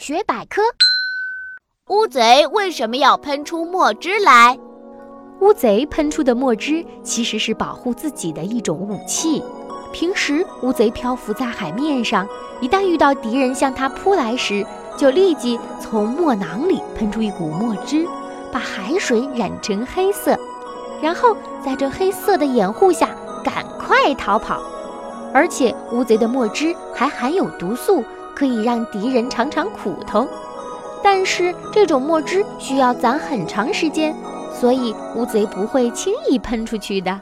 大学百科：乌贼为什么要喷出墨汁来？乌贼喷出的墨汁其实是保护自己的一种武器。平时，乌贼漂浮在海面上，一旦遇到敌人向它扑来时，就立即从墨囊里喷出一股墨汁，把海水染成黑色，然后在这黑色的掩护下赶快逃跑。而且，乌贼的墨汁还含有毒素，可以让敌人尝尝苦头。但是，这种墨汁需要攒很长时间，所以乌贼不会轻易喷出去的。